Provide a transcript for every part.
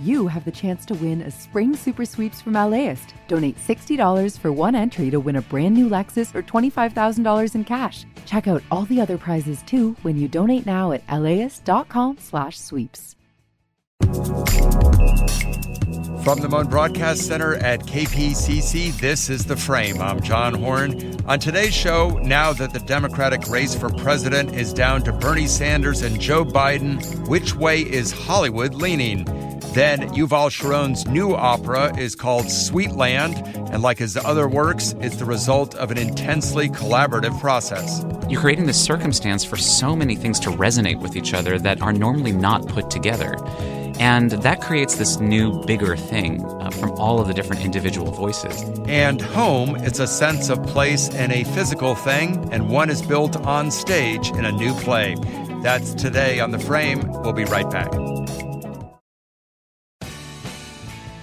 you have the chance to win a spring super sweeps from LAist. Donate $60 for one entry to win a brand new Lexus or $25,000 in cash. Check out all the other prizes too when you donate now at laist.com/sweeps. From the Mohn Broadcast Center at KPCC, this is The Frame. I'm John Horn. On today's show, now that the Democratic race for president is down to Bernie Sanders and Joe Biden, which way is Hollywood leaning? Then Yuval Sharon's new opera is called Sweet Land, and like his other works, it's the result of an intensely collaborative process. You're creating the circumstance for so many things to resonate with each other that are normally not put together. And that creates this new, bigger thing uh, from all of the different individual voices. And home, it's a sense of place and a physical thing, and one is built on stage in a new play. That's today on The Frame. We'll be right back.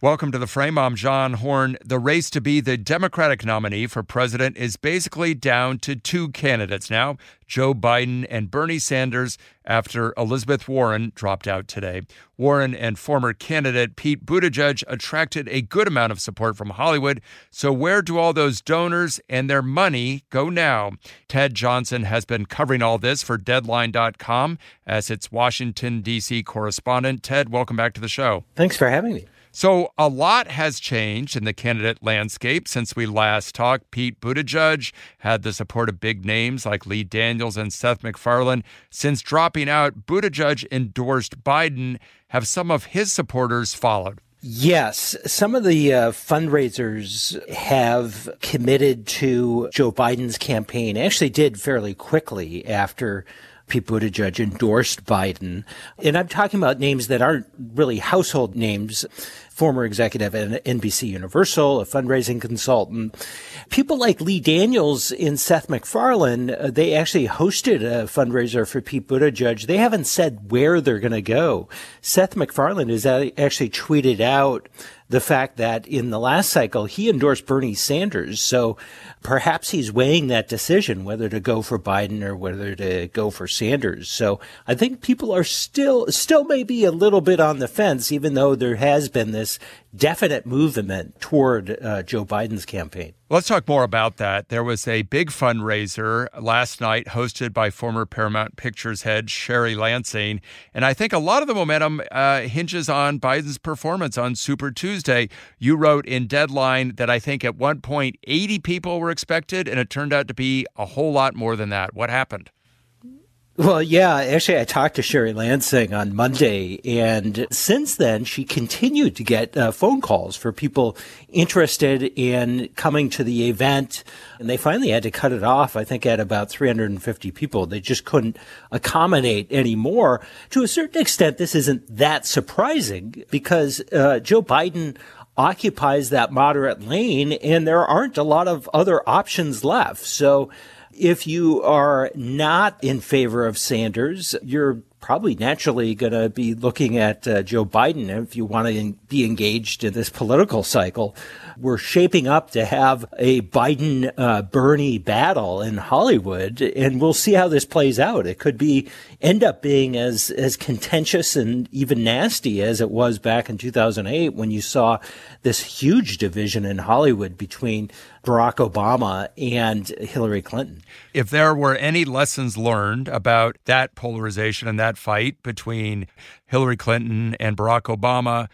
Welcome to the frame. I'm John Horn. The race to be the Democratic nominee for president is basically down to two candidates now Joe Biden and Bernie Sanders, after Elizabeth Warren dropped out today. Warren and former candidate Pete Buttigieg attracted a good amount of support from Hollywood. So, where do all those donors and their money go now? Ted Johnson has been covering all this for Deadline.com as its Washington, D.C. correspondent. Ted, welcome back to the show. Thanks for having me. So, a lot has changed in the candidate landscape since we last talked. Pete Buttigieg had the support of big names like Lee Daniels and Seth MacFarlane. Since dropping out, Buttigieg endorsed Biden. Have some of his supporters followed? Yes, some of the uh, fundraisers have committed to Joe Biden's campaign. Actually, did fairly quickly after Pete Buttigieg endorsed Biden. And I'm talking about names that aren't really household names. Former executive at NBC Universal, a fundraising consultant. People like Lee Daniels and Seth MacFarlane, uh, they actually hosted a fundraiser for Pete Buttigieg. They haven't said where they're going to go. Seth MacFarlane has actually tweeted out the fact that in the last cycle he endorsed Bernie Sanders. So perhaps he's weighing that decision whether to go for Biden or whether to go for Sanders. So I think people are still still maybe a little bit on the fence, even though there has been this definite movement toward uh, Joe Biden's campaign. Let's talk more about that. There was a big fundraiser last night hosted by former Paramount Pictures head Sherry Lansing. And I think a lot of the momentum uh, hinges on Biden's performance on Super Tuesday. You wrote in Deadline that I think at one point 80 people were expected, and it turned out to be a whole lot more than that. What happened? Well, yeah, actually, I talked to Sherry Lansing on Monday, and since then, she continued to get uh, phone calls for people interested in coming to the event. And they finally had to cut it off, I think, at about 350 people. They just couldn't accommodate anymore. To a certain extent, this isn't that surprising because uh, Joe Biden occupies that moderate lane, and there aren't a lot of other options left. So, if you are not in favor of Sanders, you're probably naturally going to be looking at uh, Joe Biden if you want to be engaged in this political cycle. We're shaping up to have a Biden uh, Bernie battle in Hollywood, and we'll see how this plays out. It could be end up being as as contentious and even nasty as it was back in 2008 when you saw this huge division in Hollywood between Barack Obama and Hillary Clinton. If there were any lessons learned about that polarization and that fight between Hillary Clinton and Barack Obama,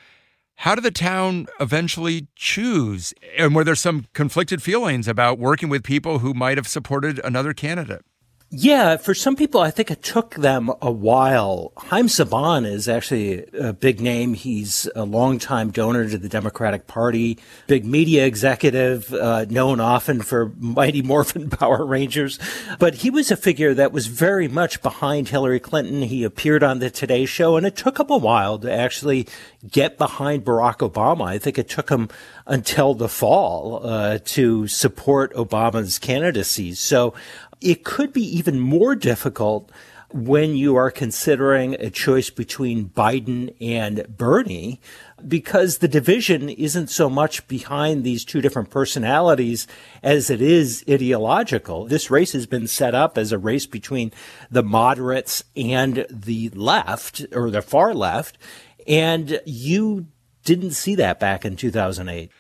how did the town eventually choose? And were there some conflicted feelings about working with people who might have supported another candidate? Yeah, for some people, I think it took them a while. Haim Saban is actually a big name. He's a longtime donor to the Democratic Party, big media executive, uh, known often for Mighty Morphin Power Rangers. But he was a figure that was very much behind Hillary Clinton. He appeared on the Today Show, and it took him a while to actually get behind Barack Obama. I think it took him until the fall uh, to support Obama's candidacy. So it could be even more difficult when you are considering a choice between Biden and Bernie, because the division isn't so much behind these two different personalities as it is ideological. This race has been set up as a race between the moderates and the left or the far left. And you didn't see that back in 2008.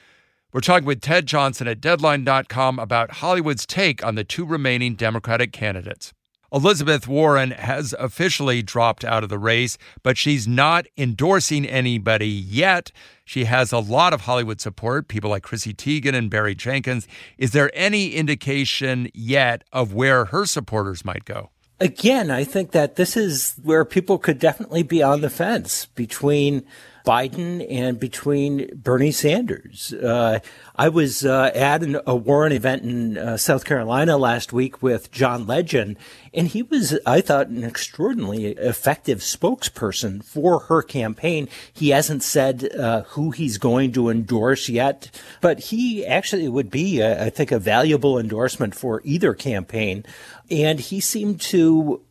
We're talking with Ted Johnson at Deadline.com about Hollywood's take on the two remaining Democratic candidates. Elizabeth Warren has officially dropped out of the race, but she's not endorsing anybody yet. She has a lot of Hollywood support, people like Chrissy Teigen and Barry Jenkins. Is there any indication yet of where her supporters might go? Again, I think that this is where people could definitely be on the fence between Biden and between Bernie Sanders. Uh, I was uh, at an, a Warren event in uh, South Carolina last week with John Legend, and he was, I thought, an extraordinarily effective spokesperson for her campaign. He hasn't said uh, who he's going to endorse yet, but he actually would be, I think, a valuable endorsement for either campaign. And he seemed to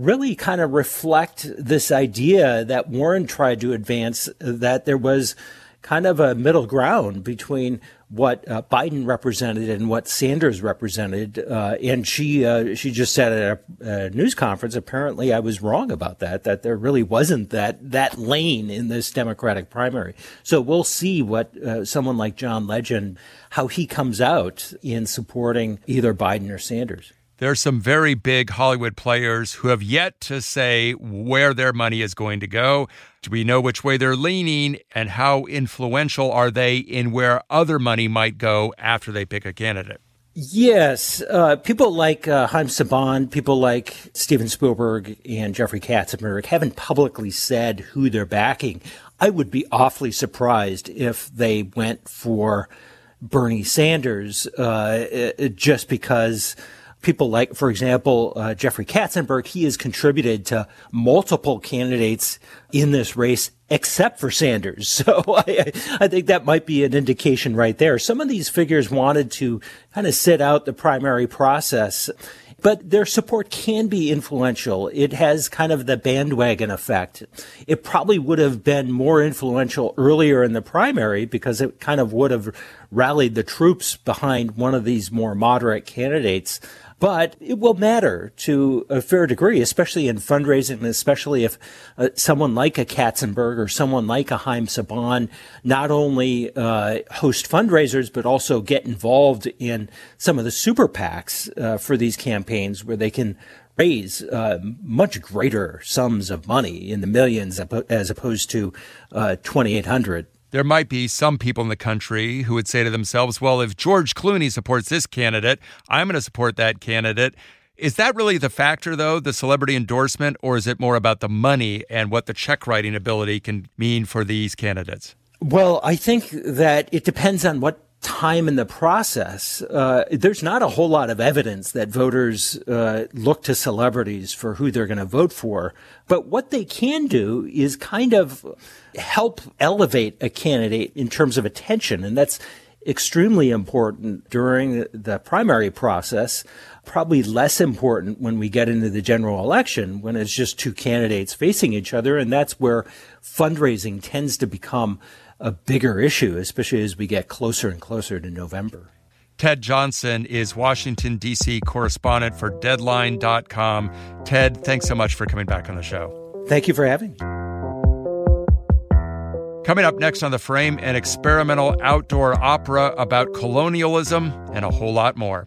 really kind of reflect this idea that Warren tried to advance that there was kind of a middle ground between what uh, Biden represented and what Sanders represented. Uh, and she uh, she just said at a, a, news conference, apparently I was wrong about that, that there really wasn't that that lane in this Democratic primary. So we'll see what uh, someone like John Legend, how he comes out in supporting either Biden or Sanders. There are some very big Hollywood players who have yet to say where their money is going to go. Do we know which way they're leaning and how influential are they in where other money might go after they pick a candidate? Yes, uh, people like uh, Haim Saban, people like Steven Spielberg and Jeffrey Katzenberg haven't publicly said who they're backing. I would be awfully surprised if they went for Bernie Sanders uh, just because people like, for example, uh, Jeffrey Katzenberg, he has contributed to multiple candidates in this race except for Sanders. So I, I, think that might be an indication right there. Some of these figures wanted to kind of sit out the primary process, but their support can be influential. It has kind of the bandwagon effect. It probably would have been more influential earlier in the primary because it kind of would have rallied the troops behind one of these more moderate candidates. But it will matter to a fair degree, especially in fundraising, especially if uh, someone like a Katzenberg or someone like a Haim Saban not only uh, host fundraisers, but also get involved in some of the super PACs uh, for these campaigns where they can raise uh, much greater sums of money in the millions as opposed to uh, 2,800 there might be some people in the country who would say to themselves, well, if George Clooney supports this candidate, I'm going to support that candidate. Is that really the factor, though, the celebrity endorsement, or is it more about the money and what the check writing ability can mean for these candidates? Well, I think that it depends on what time in the process, uh, there's not a whole lot of evidence that voters uh, look to celebrities for who they're going to vote for. But what they can do is kind of help elevate a candidate in terms of attention. And that's extremely important during the primary process. Probably less important when we get into the general election, when it's just two candidates facing each other. And that's where fundraising tends to become a bigger issue, especially as we get closer and closer to November. Ted Johnson is Washington, D.C. correspondent for Deadline.com. Ted, thanks so much for coming back on the show. Thank you for having me. Coming up next on The Frame, an experimental outdoor opera about colonialism and a whole lot more.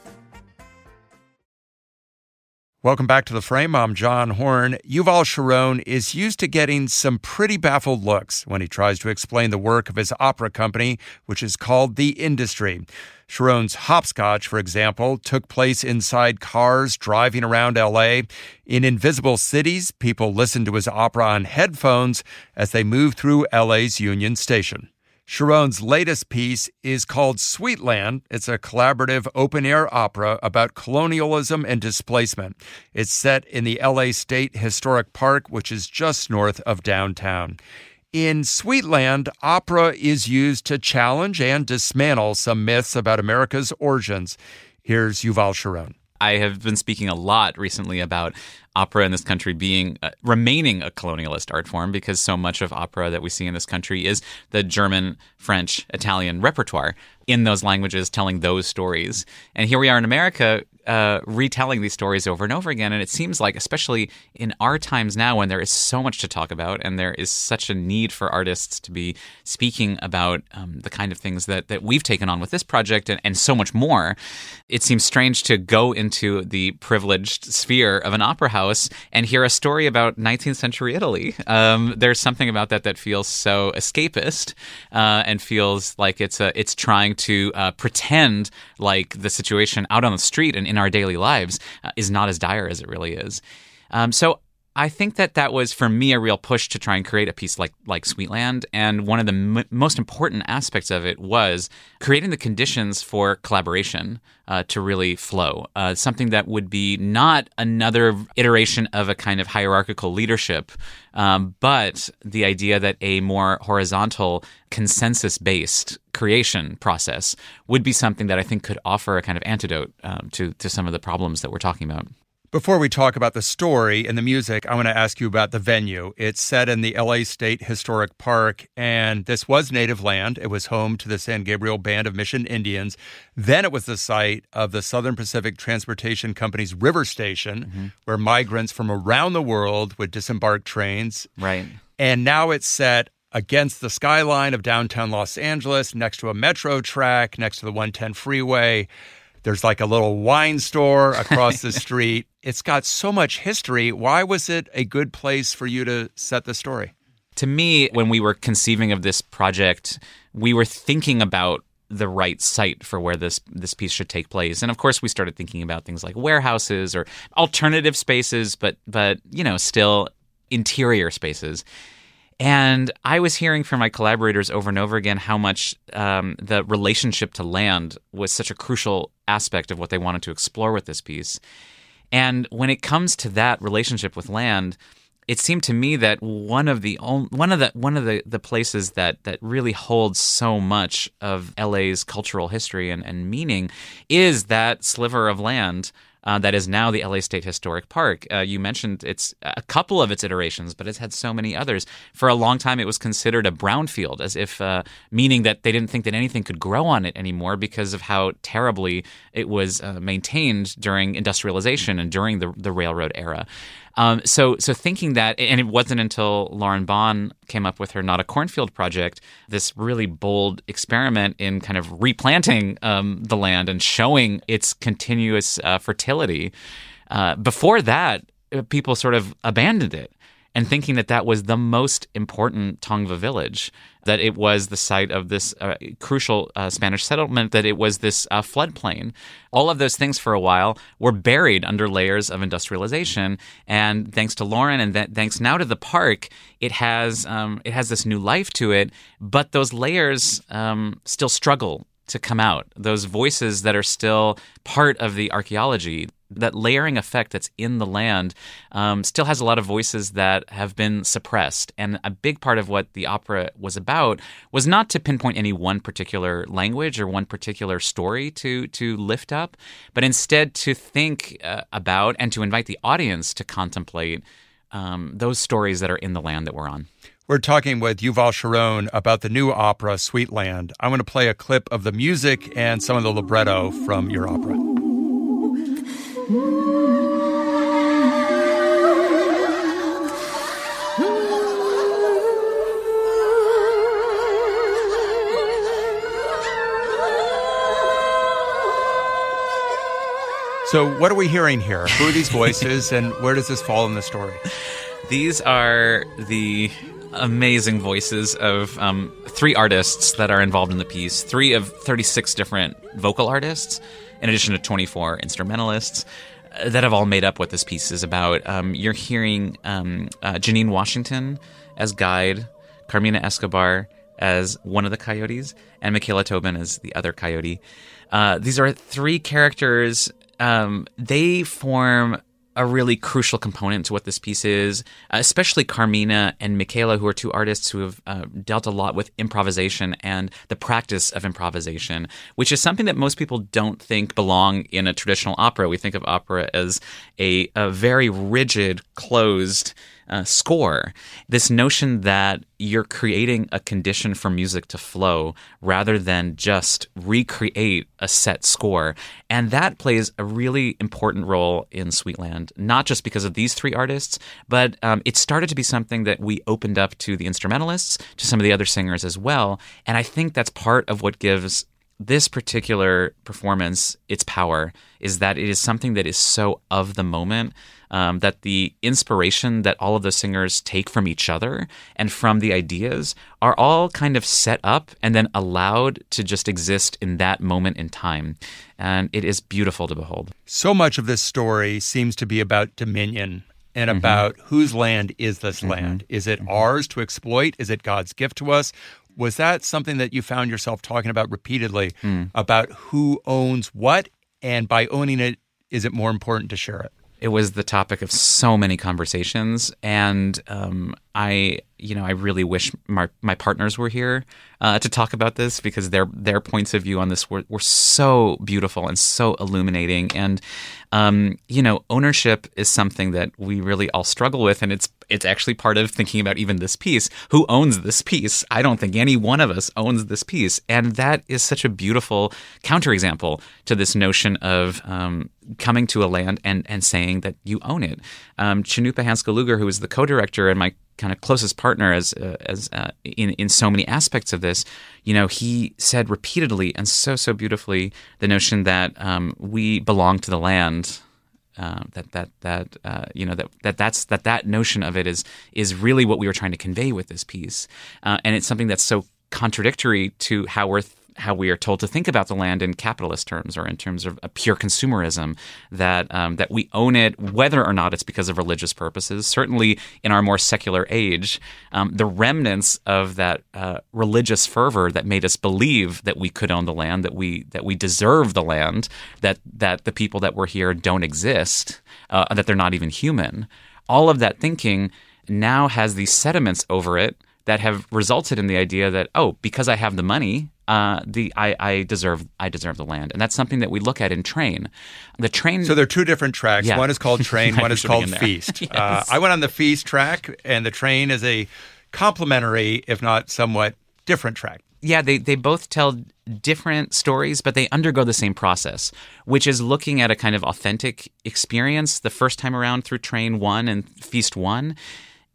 Welcome back to the frame. I'm John Horn. Yuval Sharon is used to getting some pretty baffled looks when he tries to explain the work of his opera company, which is called The Industry. Sharon's Hopscotch, for example, took place inside cars driving around LA. In Invisible Cities, people listened to his opera on headphones as they moved through LA's Union Station. Sharon's latest piece is called Sweet Land. It's a collaborative open air opera about colonialism and displacement. It's set in the LA State Historic Park, which is just north of downtown. In Sweet Land, opera is used to challenge and dismantle some myths about America's origins. Here's Yuval Sharon. I have been speaking a lot recently about opera in this country being uh, remaining a colonialist art form because so much of opera that we see in this country is the German, French, Italian repertoire in those languages telling those stories. And here we are in America uh, retelling these stories over and over again. And it seems like, especially in our times now, when there is so much to talk about and there is such a need for artists to be speaking about um, the kind of things that, that we've taken on with this project and, and so much more, it seems strange to go into the privileged sphere of an opera house and hear a story about 19th century Italy. Um, there's something about that that feels so escapist uh, and feels like it's a, it's trying to uh, pretend like the situation out on the street and in our daily lives uh, is not as dire as it really is. Um, so I think that that was for me a real push to try and create a piece like like Sweet Land, and one of the m- most important aspects of it was creating the conditions for collaboration uh, to really flow. Uh, something that would be not another iteration of a kind of hierarchical leadership, um, but the idea that a more horizontal, consensus based creation process would be something that I think could offer a kind of antidote um, to to some of the problems that we're talking about. Before we talk about the story and the music, I want to ask you about the venue. It's set in the LA State Historic Park, and this was native land. It was home to the San Gabriel Band of Mission Indians. Then it was the site of the Southern Pacific Transportation Company's River Station, mm-hmm. where migrants from around the world would disembark trains. Right. And now it's set against the skyline of downtown Los Angeles, next to a metro track, next to the 110 freeway. There's like a little wine store across the street. It's got so much history. Why was it a good place for you to set the story? To me, when we were conceiving of this project, we were thinking about the right site for where this this piece should take place. And of course, we started thinking about things like warehouses or alternative spaces, but but you know, still interior spaces. And I was hearing from my collaborators over and over again how much um, the relationship to land was such a crucial aspect of what they wanted to explore with this piece. And when it comes to that relationship with land, it seemed to me that one of the one of the one of the, the places that that really holds so much of LA's cultural history and, and meaning is that sliver of land uh, that is now the LA State Historic Park. Uh, you mentioned it's a couple of its iterations, but it's had so many others. For a long time, it was considered a brownfield, as if uh, meaning that they didn't think that anything could grow on it anymore because of how terribly it was uh, maintained during industrialization and during the, the railroad era. Um, so, so thinking that, and it wasn't until Lauren Bon came up with her Not a Cornfield project, this really bold experiment in kind of replanting um, the land and showing its continuous uh, fertility. Uh, before that, uh, people sort of abandoned it and thinking that that was the most important Tongva village, that it was the site of this uh, crucial uh, Spanish settlement, that it was this uh, floodplain. All of those things for a while were buried under layers of industrialization. And thanks to Lauren, and th- thanks now to the park, it has um, it has this new life to it. But those layers um, still struggle to come out. Those voices that are still part of the archaeology that layering effect that's in the land um, still has a lot of voices that have been suppressed. And a big part of what the opera was about was not to pinpoint any one particular language or one particular story to to lift up, but instead to think uh, about and to invite the audience to contemplate um, those stories that are in the land that we're on. We're talking with Yuval Sharon about the new opera, Sweet Land. I'm going to play a clip of the music and some of the libretto from your opera. So, what are we hearing here? Who are these voices, and where does this fall in the story? These are the amazing voices of um, three artists that are involved in the piece, three of 36 different vocal artists, in addition to 24 instrumentalists uh, that have all made up what this piece is about. Um, you're hearing um, uh, Janine Washington as guide, Carmina Escobar as one of the coyotes, and Micaela Tobin as the other coyote. Uh, these are three characters um, they form a really crucial component to what this piece is, especially Carmina and Micaela, who are two artists who have uh, dealt a lot with improvisation and the practice of improvisation, which is something that most people don't think belong in a traditional opera. We think of opera as a, a very rigid, closed uh, score. This notion that you're creating a condition for music to flow rather than just recreate a set score. And that plays a really important role in Sweet Land, not just because of these three artists, but um, it started to be something that we opened up to the instrumentalists, to some of the other singers as well. And I think that's part of what gives this particular performance its power is that it is something that is so of the moment um, that the inspiration that all of the singers take from each other and from the ideas are all kind of set up and then allowed to just exist in that moment in time. And it is beautiful to behold. So much of this story seems to be about dominion and mm-hmm. about whose land is this mm-hmm. land? Is it mm-hmm. ours to exploit? Is it God's gift to us? Was that something that you found yourself talking about repeatedly mm. about who owns what? And by owning it, is it more important to share it? It was the topic of so many conversations, and um, I, you know, I really wish my, my partners were here uh, to talk about this because their their points of view on this were, were so beautiful and so illuminating. And um, you know, ownership is something that we really all struggle with, and it's it's actually part of thinking about even this piece. Who owns this piece? I don't think any one of us owns this piece, and that is such a beautiful counterexample to this notion of um, coming to a land and and saying that you own it. Um, Cannupa Hanska Luger, who is the co-director and my kind of closest partner as uh, as uh, in in so many aspects of this, you know, he said repeatedly and so so beautifully the notion that um, we belong to the land. Uh, that that that uh, you know that that that's that that notion of it is is really what we were trying to convey with this piece, uh, and it's something that's so contradictory to how we're how we are told to think about the land in capitalist terms or in terms of a pure consumerism that um, that we own it whether or not it's because of religious purposes. Certainly in our more secular age um, the remnants of that uh, religious fervor that made us believe that we could own the land that we that we deserve the land that that the people that were here don't exist uh, that they're not even human. All of that thinking now has these sediments over it that have resulted in the idea that oh because I have the money uh, the I, I, deserve I deserve the land, and that's something that we look at in Train. The Train. So there are two different tracks. Yeah. One is called Train. one is called Feast. yes. uh, I went on the Feast track, and the Train is a complementary, if not somewhat different track. Yeah, they they both tell different stories, but they undergo the same process, which is looking at a kind of authentic experience the first time around through Train One and Feast One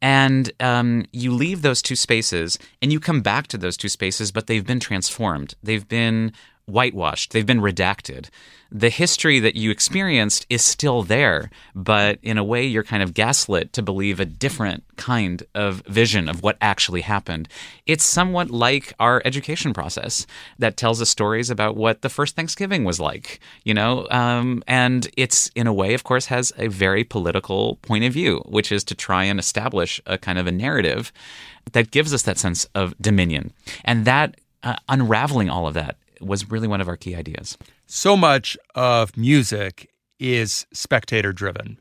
and um, you leave those two spaces and you come back to those two spaces, but they've been transformed. They've been whitewashed, they've been redacted. The history that you experienced is still there, but in a way, you're kind of gaslit to believe a different kind of vision of what actually happened. It's somewhat like our education process that tells us stories about what the first Thanksgiving was like, you know? Um, and it's, in a way, of course, has a very political point of view, which is to try and establish a kind of a narrative that gives us that sense of dominion. And that uh, unraveling all of that was really one of our key ideas. So much of music is spectator driven,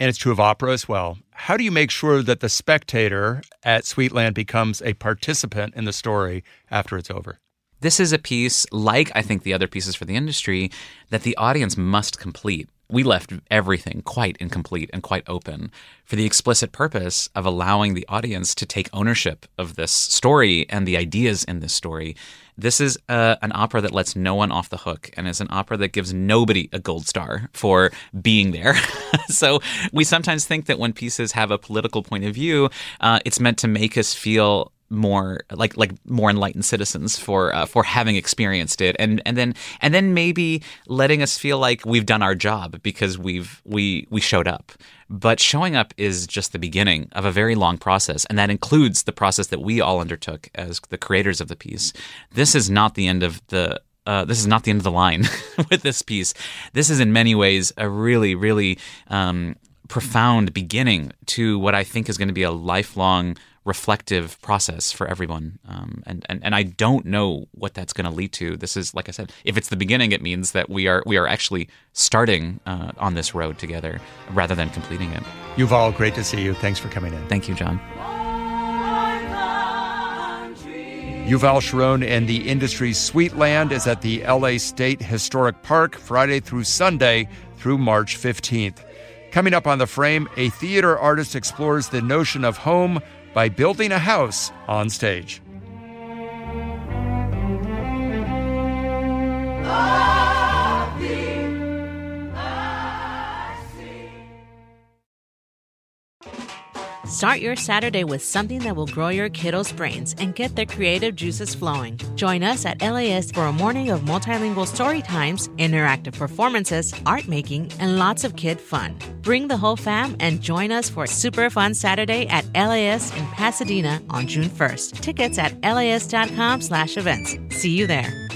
and it's true of opera as well. How do you make sure that the spectator at Sweet Land becomes a participant in the story after it's over? This is a piece, like I think the other pieces for the industry, that the audience must complete. We left everything quite incomplete and quite open for the explicit purpose of allowing the audience to take ownership of this story and the ideas in this story. This is uh, an opera that lets no one off the hook and is an opera that gives nobody a gold star for being there. so we sometimes think that when pieces have a political point of view, uh, it's meant to make us feel more like like more enlightened citizens for uh, for having experienced it and and then and then maybe letting us feel like we've done our job because we've we we showed up but showing up is just the beginning of a very long process and that includes the process that we all undertook as the creators of the piece this is not the end of the uh, this is not the end of the line with this piece. This is in many ways a really, really um, profound beginning to what I think is going to be a lifelong reflective process for everyone. Um, and, and and I don't know what that's going to lead to. This is like I said, if it's the beginning, it means that we are we are actually starting uh, on this road together rather than completing it. Yuval, great to see you. Thanks for coming in. Thank you, John. Yuval Sharon and the industry's Sweet Land is at the LA State Historic Park Friday through Sunday through March 15th. Coming up on the frame, a theater artist explores the notion of home by building a house on stage. Oh! Start your Saturday with something that will grow your kiddos' brains and get their creative juices flowing. Join us at LAist for a morning of multilingual story times, interactive performances, art making, and lots of kid fun. Bring the whole fam and join us for a super fun Saturday at LAist in Pasadena on June 1st. Tickets at laist.com slash events. See you there.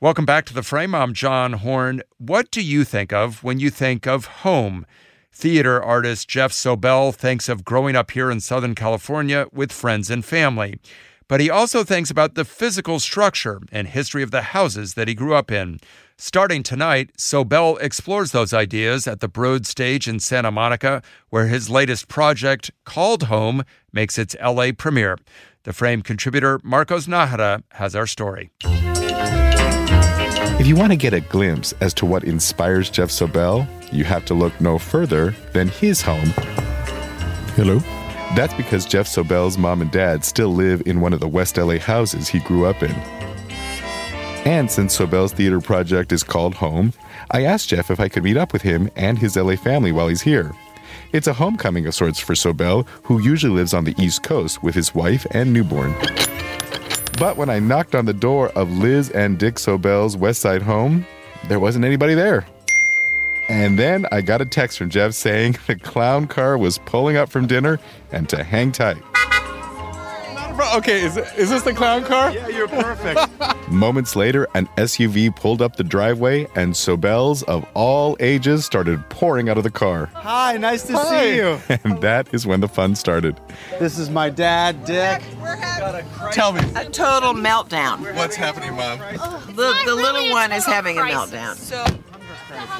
Welcome back to the frame. I'm John Horn. What do you think of when you think of home? Theater artist Geoff Sobelle thinks of growing up here in Southern California with friends and family. But he also thinks about the physical structure and history of the houses that he grew up in. Starting tonight, Sobelle explores those ideas at the Broad Stage in Santa Monica, where his latest project, called Home, makes its LA premiere. The Frame contributor Marcos Nájera has our story. If you want to get a glimpse as to what inspires Geoff Sobelle, you have to look no further than his home. Hello? That's because Geoff Sobelle's mom and dad still live in one of the West LA houses he grew up in. And since Sobelle's theater project is called Home, I asked Geoff if I could meet up with him and his LA family while he's here. It's a homecoming of sorts for Sobelle, who usually lives on the East Coast with his wife and newborn. But when I knocked on the door of Liz and Dick Sobelle's West Side home, there wasn't anybody there. And then I got a text from Geoff saying the clown car was pulling up from dinner and to hang tight. Okay, is, is this the clown car? Yeah, you're perfect. Moments later, an SUV pulled up the driveway and Sobelles of all ages started pouring out of the car. Hi, nice to Hi. see you. And that is when the fun started. This is my dad, Dick. Tell me, a total meltdown. what's happening, Mom? The, the little one is having a meltdown. So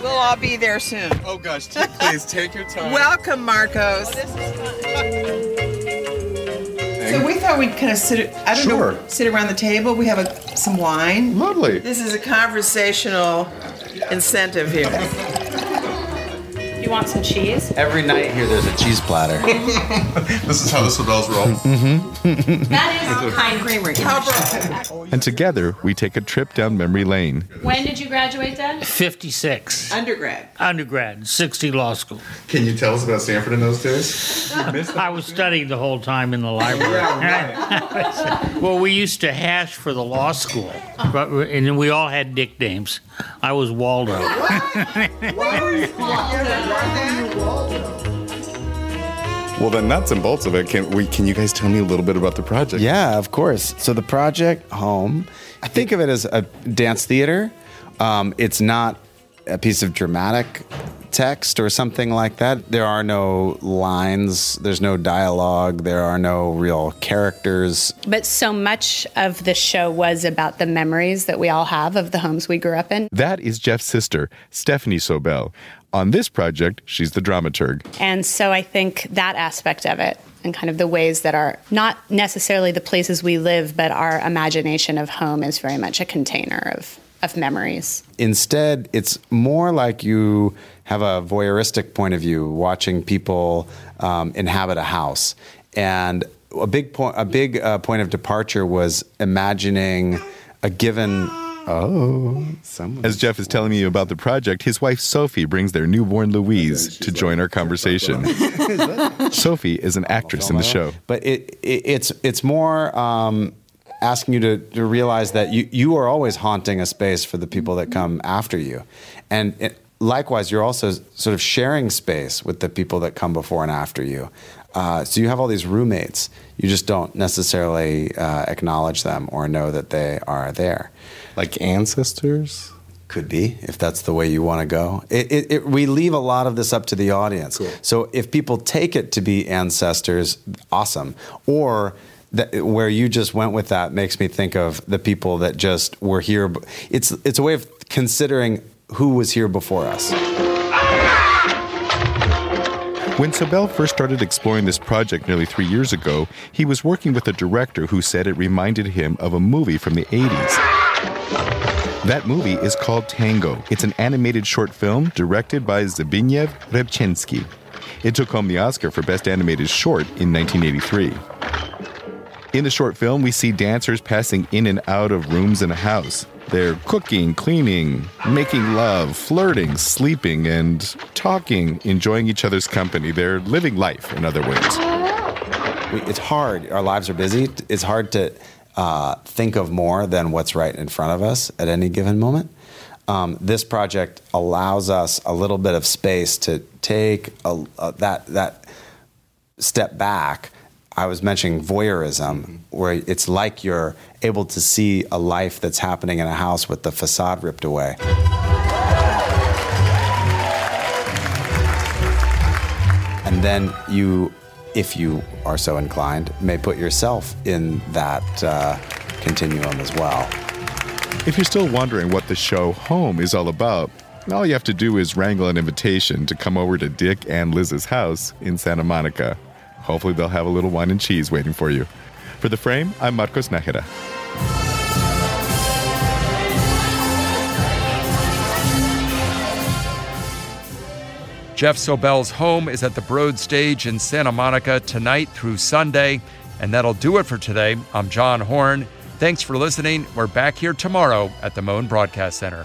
we'll all be there soon. Oh gosh, please take your time. Welcome, Marcos. Oh, So we thought we'd kind of sit. I don't Sure. know. Sit around the table. We have a, some wine. Lovely. This is a conversational incentive here. You want some cheese? Every night here, there's a cheese platter. This is how the Sobelles roll. Mm-hmm. That is pine creamery. And together, we take a trip down memory lane. When did you graduate, Dad? 56. Undergrad. Undergrad, 60 law school. Can you tell us about Stanford in those days? I was studying the whole time in the library. well, we used to hash for the law school, but, and then we all had nicknames. I was Waldo. Well, the nuts and bolts of it, can we? Can you guys tell me a little bit about the project? yeah, of course. So the project Home, I think of it as a dance theater. Um, it's not a piece of dramatic text or something like that. There are no lines, there's no dialogue, there are no real characters. But so much of the show was about the memories that we all have of the homes we grew up in. That is Geoff's sister, Stephanie Sobelle. On this project, she's the dramaturg. And so I think that aspect of it and kind of the ways that are not necessarily the places we live, but our imagination of home is very much a container of, of memories. Instead, it's more like you have a voyeuristic point of view, watching people um, inhabit a house. And a big point, a big uh, point of departure was imagining a given Oh, someone. As Geoff is telling me about the project, his wife Sophie brings their newborn Louise to join our conversation. Sophie is an actress in the show, but it, it it's it's more. Um, asking you to, to realize that you, you are always haunting a space for the people that come after you. And it, likewise, you're also sort of sharing space with the people that come before and after you. Uh, so you have all these roommates. You just don't necessarily uh, acknowledge them or know that they are there. Like ancestors? Could be, if that's the way you want to go. It, it, it, we leave a lot of this up to the audience. Cool. So if people take it to be ancestors, awesome. Or that, where you just went with that makes me think of the people that just were here. It's, it's a way of considering who was here before us. When Sobelle first started exploring this project nearly three years ago, he was working with a director who said it reminded him of a movie from the 80s. That movie is called Tango. It's an animated short film directed by Zbigniew Rybczyński. It took home the Oscar for Best Animated Short in 1983. In the short film, we see dancers passing in and out of rooms in a house. They're cooking, cleaning, making love, flirting, sleeping, and talking, enjoying each other's company. They're living life, in other words. It's hard. Our lives are busy. It's hard to uh, think of more than what's right in front of us at any given moment. Um, this project allows us a little bit of space to take a, a, that that step back I was mentioning voyeurism, where it's like you're able to see a life that's happening in a house with the facade ripped away. And then you, if you are so inclined, may put yourself in that uh, continuum as well. If you're still wondering what the show Home is all about, all you have to do is wrangle an invitation to come over to Dick and Liz's house in Santa Monica. Hopefully, they'll have a little wine and cheese waiting for you. For the frame, I'm Marcos Nájera. Geoff Sobelle's home is at the Broad Stage in Santa Monica tonight through Sunday. And that'll do it for today. I'm John Horn. Thanks for listening. We're back here tomorrow at the Mohn Broadcast Center.